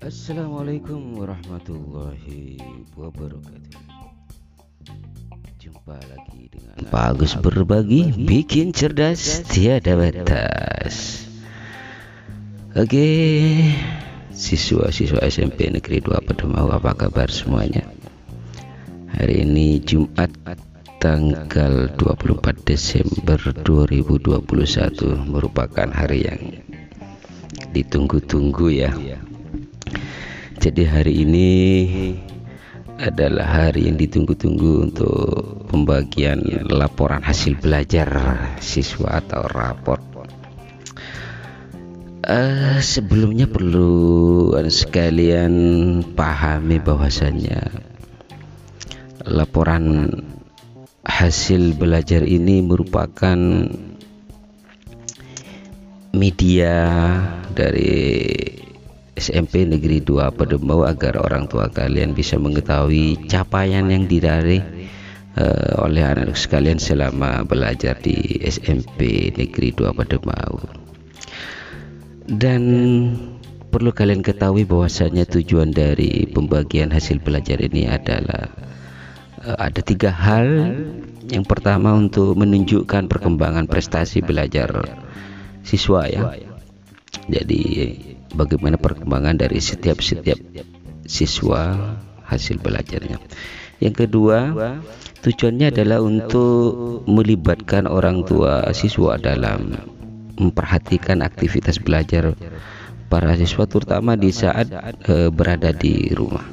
Assalamualaikum warahmatullahi wabarakatuh. Jumpa lagi dengan Bagus berbagi, bikin cerdas, tiada batas. Oke Siswa-siswa SMP Negeri 2 Pedemau apa kabar semuanya? Hari ini Jumat tanggal 24 Desember 2021 Merupakan hari yang ditunggu-tunggu ya jadi hari ini adalah hari yang ditunggu-tunggu untuk pembagian laporan hasil belajar siswa atau rapor. Uh, sebelumnya perlu sekalian pahami bahwasannya laporan hasil belajar ini merupakan media dari SMP Negeri 2 Pedemau agar orang tua kalian bisa mengetahui capaian yang diraih uh, oleh anak-anak sekalian selama belajar di SMP Negeri 2 Pedemau. Dan perlu kalian ketahui bahwasanya tujuan dari pembagian hasil belajar ini adalah uh, ada tiga hal. Yang pertama untuk menunjukkan perkembangan prestasi belajar siswa ya. Jadi bagaimana perkembangan dari setiap setiap siswa hasil belajarnya. Yang kedua, tujuannya adalah untuk melibatkan orang tua siswa dalam memperhatikan aktivitas belajar para siswa terutama di saat e, berada di rumah.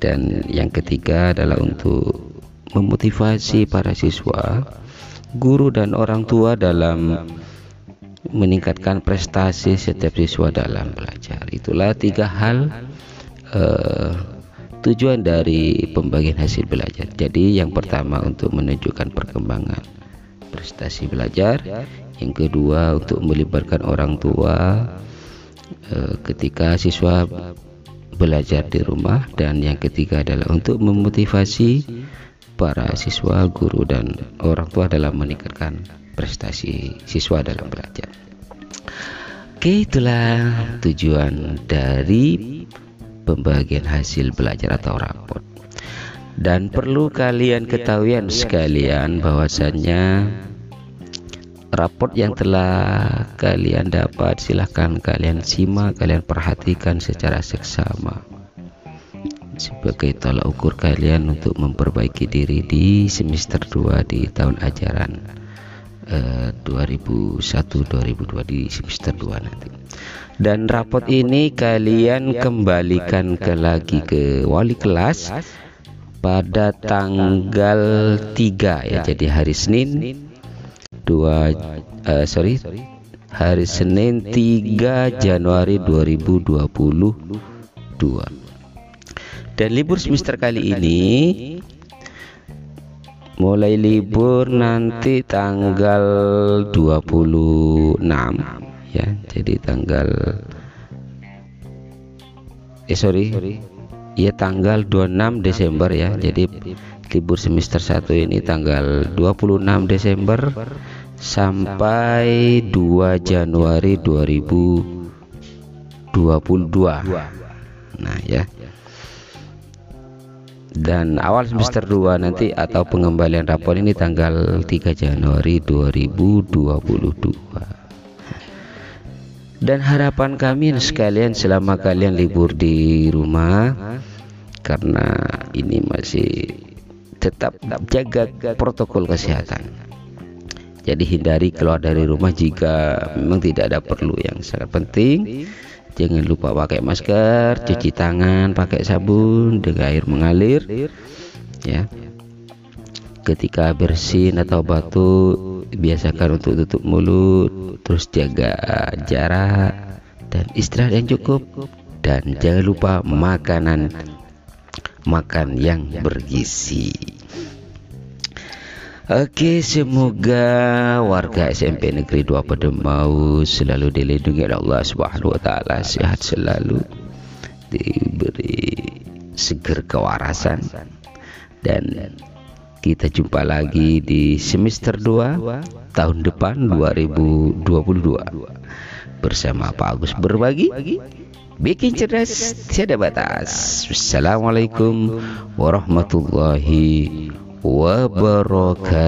Dan yang ketiga adalah untuk memotivasi para siswa, guru dan orang tua dalam meningkatkan prestasi setiap siswa dalam belajar. Itulah tiga hal uh, tujuan dari pembagian hasil belajar. Jadi yang pertama untuk menunjukkan perkembangan prestasi belajar, yang kedua untuk melibatkan orang tua uh, ketika siswa belajar di rumah dan yang ketiga adalah untuk memotivasi para siswa, guru dan orang tua dalam meningkatkan prestasi siswa dalam belajar. Oke, itulah tujuan dari pembagian hasil belajar atau raport. Dan perlu kalian ketahui sekalian bahwasannya raport yang telah kalian dapat silahkan kalian simak, kalian perhatikan secara seksama sebagai tolak ukur kalian untuk memperbaiki diri di semester 2 di tahun ajaran 2001 2002 di semester 2 nanti. Dan rapot ini kalian kembalikan ke lagi ke wali kelas pada tanggal 3 ya jadi hari Senin 2 uh, sorry hari Senin 3 Januari 2022 dan libur semester kali ini mulai libur nanti tanggal 26 ya. Jadi tanggal eh sorry. Ya tanggal 26 Desember ya. jadi libur semester 1 ini tanggal 26 Desember sampai 2 Januari 2022 nah ya dan awal semester 2 nanti atau pengembalian rapor ini tanggal 3 Januari 2022 dan harapan kami sekalian selama kalian libur di rumah karena ini masih tetap jaga protokol kesehatan. jadi hindari keluar dari rumah jika memang tidak ada perlu yang sangat penting jangan lupa pakai masker cuci tangan pakai sabun dengan air mengalir. Ya. Ketika bersin atau batu biasakan untuk tutup mulut terus jaga jarak dan istirahat yang cukup. Dan jangan lupa makanan makan yang bergizi Oke, semoga warga SMP Negeri 2 Pedemau selalu dilindungi oleh Allah Subhanahu wa taala, sehat selalu, diberi seger kewarasan. Dan kita jumpa lagi di semester 2 tahun depan 2022 bersama Pak Agus berbagi bikin cerdas tiada batas. Wassalamualaikum warahmatullahi wabarakatuh.